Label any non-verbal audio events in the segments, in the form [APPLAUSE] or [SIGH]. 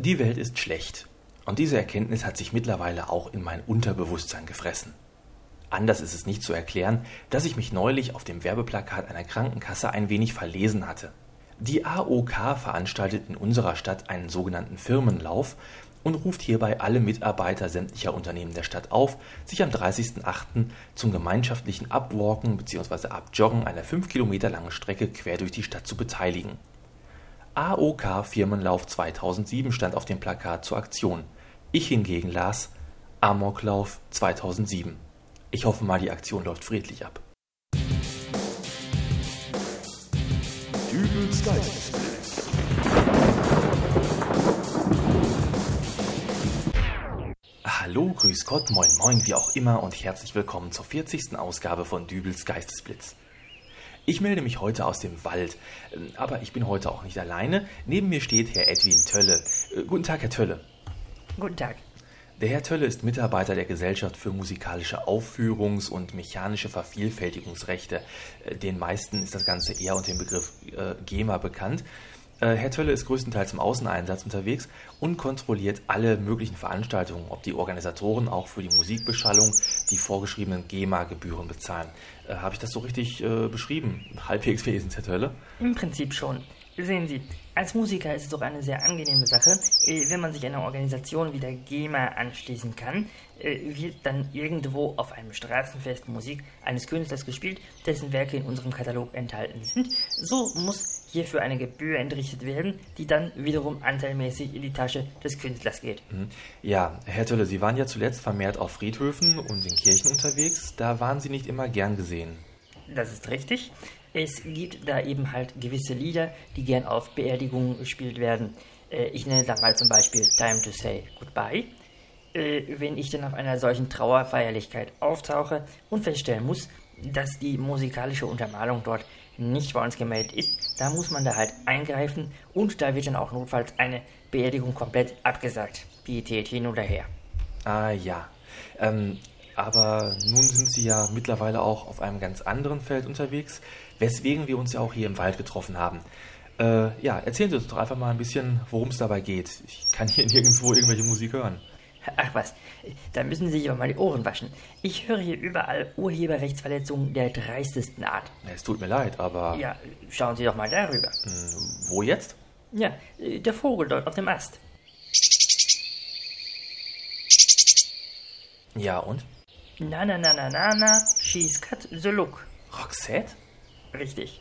Die Welt ist schlecht. Und diese Erkenntnis hat sich mittlerweile auch in mein Unterbewusstsein gefressen. Anders ist es nicht zu erklären, dass ich mich neulich auf dem Werbeplakat einer Krankenkasse ein wenig verlesen hatte. Die AOK veranstaltet in unserer Stadt einen sogenannten Firmenlauf und ruft hierbei alle Mitarbeiter sämtlicher Unternehmen der Stadt auf, sich am 30.08. zum gemeinschaftlichen Abwalken bzw. Abjoggen einer 5 Kilometer langen Strecke quer durch die Stadt zu beteiligen. AOK Firmenlauf 2007 stand auf dem Plakat zur Aktion. Ich hingegen las Amoklauf 2007. Ich hoffe mal, die Aktion läuft friedlich ab. Dübels Hallo, grüß Gott, moin moin, wie auch immer und herzlich willkommen zur 40. Ausgabe von Dübels Geistesblitz. Ich melde mich heute aus dem Wald, ähm, aber ich bin heute auch nicht alleine. Neben mir steht Herr Edwin Tölle. Äh, guten Tag, Herr Tölle. Guten Tag. Der Herr Tölle ist Mitarbeiter der Gesellschaft für musikalische Aufführungs- und mechanische Vervielfältigungsrechte. Äh, den meisten ist das Ganze eher unter dem Begriff äh, GEMA bekannt. Äh, Herr Tölle ist größtenteils im Außeneinsatz unterwegs und kontrolliert alle möglichen Veranstaltungen, ob die Organisatoren auch für die Musikbeschallung die vorgeschriebenen GEMA-Gebühren bezahlen. Äh, Habe ich das so richtig äh, beschrieben? Halbwegs wenigstens, Herr Tölle? Im Prinzip schon. Sehen Sie, als Musiker ist es doch eine sehr angenehme Sache, äh, wenn man sich einer Organisation wie der GEMA anschließen kann, äh, wird dann irgendwo auf einem Straßenfest Musik eines Künstlers gespielt, dessen Werke in unserem Katalog enthalten sind. So muss hierfür eine Gebühr entrichtet werden, die dann wiederum anteilmäßig in die Tasche des Künstlers geht. Mhm. Ja, Herr Tölle, Sie waren ja zuletzt vermehrt auf Friedhöfen und in Kirchen unterwegs. Da waren Sie nicht immer gern gesehen. Das ist richtig. Es gibt da eben halt gewisse Lieder, die gern auf Beerdigungen gespielt werden. Äh, ich nenne da mal zum Beispiel Time to Say Goodbye. Äh, wenn ich dann auf einer solchen Trauerfeierlichkeit auftauche und feststellen muss, dass die musikalische Untermalung dort nicht bei uns gemeldet ist, da muss man da halt eingreifen und da wird dann auch notfalls eine Beerdigung komplett abgesagt. Pietät hin oder her. Ah ja. Ähm, aber nun sind Sie ja mittlerweile auch auf einem ganz anderen Feld unterwegs, weswegen wir uns ja auch hier im Wald getroffen haben. Äh, ja, erzählen Sie uns doch einfach mal ein bisschen, worum es dabei geht. Ich kann hier [LAUGHS] nirgendwo irgendwelche Musik hören. Ach was, da müssen Sie sich aber mal die Ohren waschen. Ich höre hier überall Urheberrechtsverletzungen der dreistesten Art. Es tut mir leid, aber. Ja, schauen Sie doch mal darüber. Hm, wo jetzt? Ja, der Vogel dort auf dem Ast. Ja, und? Na, na, na, na, na, na, she's cut the look. Roxette? Richtig.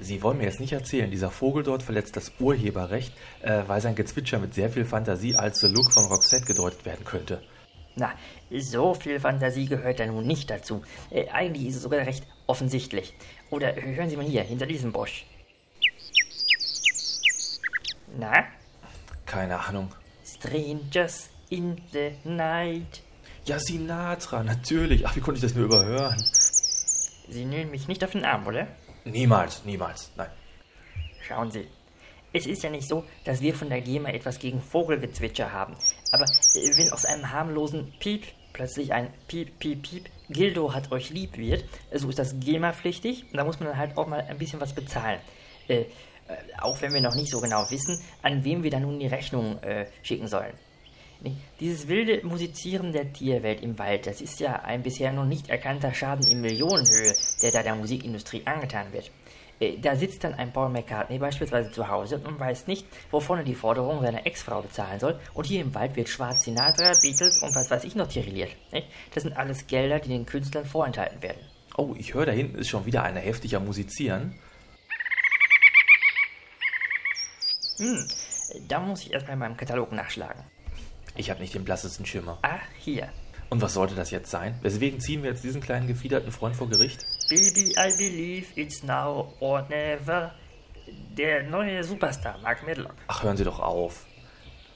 Sie wollen mir jetzt nicht erzählen, dieser Vogel dort verletzt das Urheberrecht, äh, weil sein Gezwitscher mit sehr viel Fantasie als The Look von Roxette gedeutet werden könnte. Na, so viel Fantasie gehört da nun nicht dazu. Äh, eigentlich ist es sogar recht offensichtlich. Oder hören Sie mal hier, hinter diesem Busch. Na? Keine Ahnung. Strangers in the night. Ja, Sinatra, natürlich. Ach, wie konnte ich das nur überhören? Sie nehmen mich nicht auf den Arm, oder? Niemals, niemals, nein. Schauen Sie, es ist ja nicht so, dass wir von der GEMA etwas gegen Vogelgezwitscher haben. Aber äh, wenn aus einem harmlosen Piep plötzlich ein Piep, Piep, Piep, Gildo hat euch lieb wird, so ist das GEMA-pflichtig. Da muss man dann halt auch mal ein bisschen was bezahlen. Äh, äh, auch wenn wir noch nicht so genau wissen, an wem wir dann nun die Rechnung äh, schicken sollen. Dieses wilde Musizieren der Tierwelt im Wald, das ist ja ein bisher noch nicht erkannter Schaden in Millionenhöhe, der da der Musikindustrie angetan wird. Äh, da sitzt dann ein Paul McCartney beispielsweise zu Hause und weiß nicht, wovon er die Forderung seiner Ex-Frau bezahlen soll. Und hier im Wald wird Schwarz Sinatra, Beatles und was weiß ich noch tirilliert. Das sind alles Gelder, die den Künstlern vorenthalten werden. Oh, ich höre, da hinten ist schon wieder einer heftiger Musizieren. Hm, da muss ich erstmal in meinem Katalog nachschlagen. Ich habe nicht den blassesten Schimmer. Ach, hier. Und was sollte das jetzt sein? Weswegen ziehen wir jetzt diesen kleinen gefiederten Freund vor Gericht? Baby, I believe it's now or never. Der neue Superstar, Mark Medlock. Ach, hören Sie doch auf.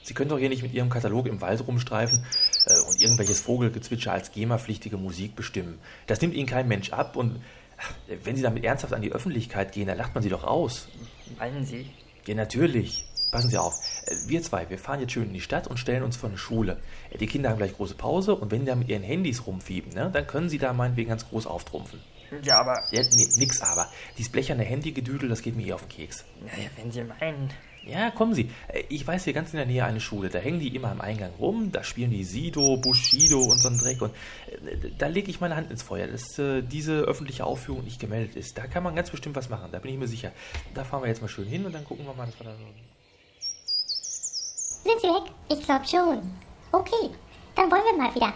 Sie können doch hier nicht mit Ihrem Katalog im Wald rumstreifen äh, und irgendwelches Vogelgezwitscher als GEMA-pflichtige Musik bestimmen. Das nimmt Ihnen kein Mensch ab und äh, wenn Sie damit ernsthaft an die Öffentlichkeit gehen, dann lacht man Sie doch aus. Meinen Sie? Ja, natürlich. Passen Sie auf, wir zwei, wir fahren jetzt schön in die Stadt und stellen uns vor eine Schule. Die Kinder haben gleich große Pause und wenn die da mit ihren Handys rumfieben, ne, dann können sie da meinetwegen ganz groß auftrumpfen. Ja, aber. Ja, nee, nix aber. Dieses blecherne Handygedüdel, das geht mir eh auf den Keks. Naja, wenn Sie meinen. Ja, kommen Sie. Äh, ich weiß hier ganz in der Nähe eine Schule. Da hängen die immer am Eingang rum. Da spielen die Sido, Bushido und so einen Dreck. Und äh, da lege ich meine Hand ins Feuer, dass äh, diese öffentliche Aufführung nicht gemeldet ist. Da kann man ganz bestimmt was machen. Da bin ich mir sicher. Da fahren wir jetzt mal schön hin und dann gucken wir mal, dass wir da. Sind Sie weg? Ich glaube schon. Okay, dann wollen wir mal wieder.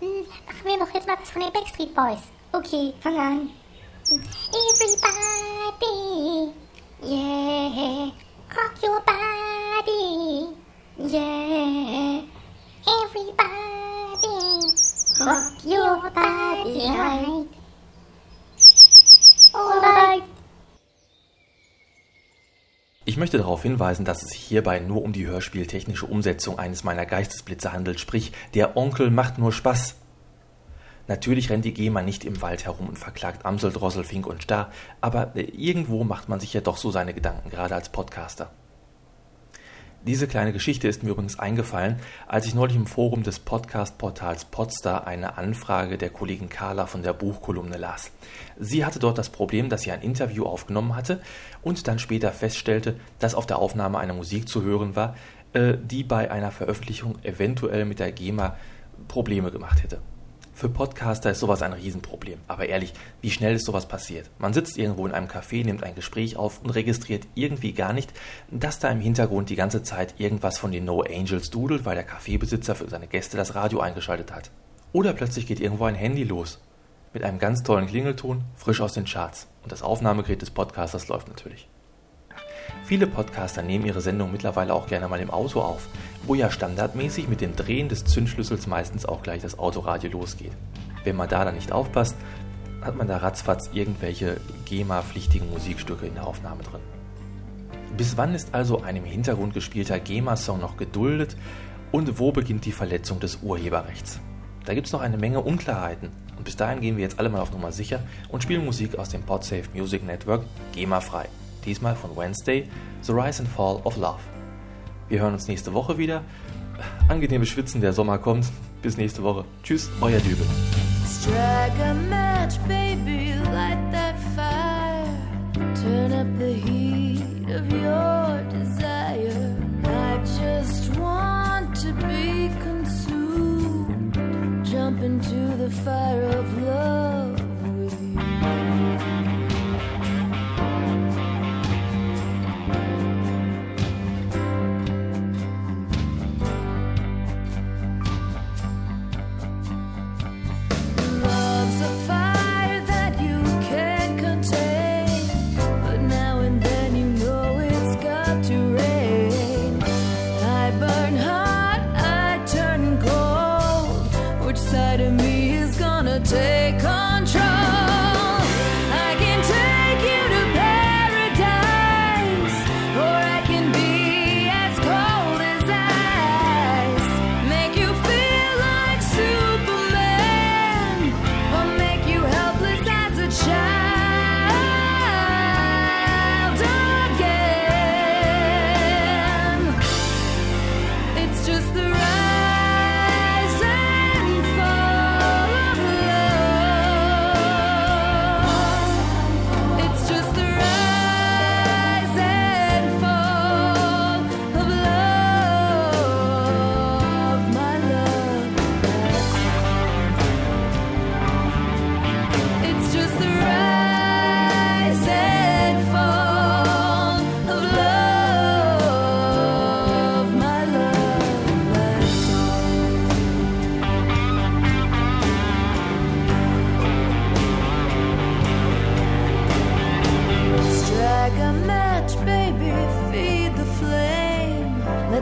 Hm, machen wir doch jetzt mal was von den Backstreet Boys. Okay, fang an. Everybody, yeah, rock your body, yeah. Everybody, rock your body right. Alright. Ich möchte darauf hinweisen, dass es sich hierbei nur um die hörspieltechnische Umsetzung eines meiner Geistesblitze handelt, sprich, der Onkel macht nur Spaß. Natürlich rennt die GEMA nicht im Wald herum und verklagt Amsel, Drossel, Fink und Star, aber äh, irgendwo macht man sich ja doch so seine Gedanken, gerade als Podcaster. Diese kleine Geschichte ist mir übrigens eingefallen, als ich neulich im Forum des Podcast-Portals Podstar eine Anfrage der Kollegin Carla von der Buchkolumne las. Sie hatte dort das Problem, dass sie ein Interview aufgenommen hatte und dann später feststellte, dass auf der Aufnahme eine Musik zu hören war, äh, die bei einer Veröffentlichung eventuell mit der GEMA Probleme gemacht hätte. Für Podcaster ist sowas ein Riesenproblem. Aber ehrlich, wie schnell ist sowas passiert? Man sitzt irgendwo in einem Café, nimmt ein Gespräch auf und registriert irgendwie gar nicht, dass da im Hintergrund die ganze Zeit irgendwas von den No Angels dudelt, weil der Kaffeebesitzer für seine Gäste das Radio eingeschaltet hat. Oder plötzlich geht irgendwo ein Handy los. Mit einem ganz tollen Klingelton, frisch aus den Charts. Und das Aufnahmegerät des Podcasters läuft natürlich. Viele Podcaster nehmen ihre Sendung mittlerweile auch gerne mal im Auto auf, wo ja standardmäßig mit dem Drehen des Zündschlüssels meistens auch gleich das Autoradio losgeht. Wenn man da dann nicht aufpasst, hat man da ratzfatz irgendwelche GEMA-pflichtigen Musikstücke in der Aufnahme drin. Bis wann ist also ein im Hintergrund gespielter GEMA-Song noch geduldet und wo beginnt die Verletzung des Urheberrechts? Da gibt es noch eine Menge Unklarheiten und bis dahin gehen wir jetzt alle mal auf Nummer sicher und spielen Musik aus dem Podsafe Music Network GEMA-frei diesmal von Wednesday, The Rise and Fall of Love. Wir hören uns nächste Woche wieder. Angenehmes Schwitzen, der Sommer kommt. Bis nächste Woche. Tschüss, euer Dübel. Strike a match, baby, light that fire. Turn up the heat of your desire. I just want to be consumed. Jump into the fire of love. right.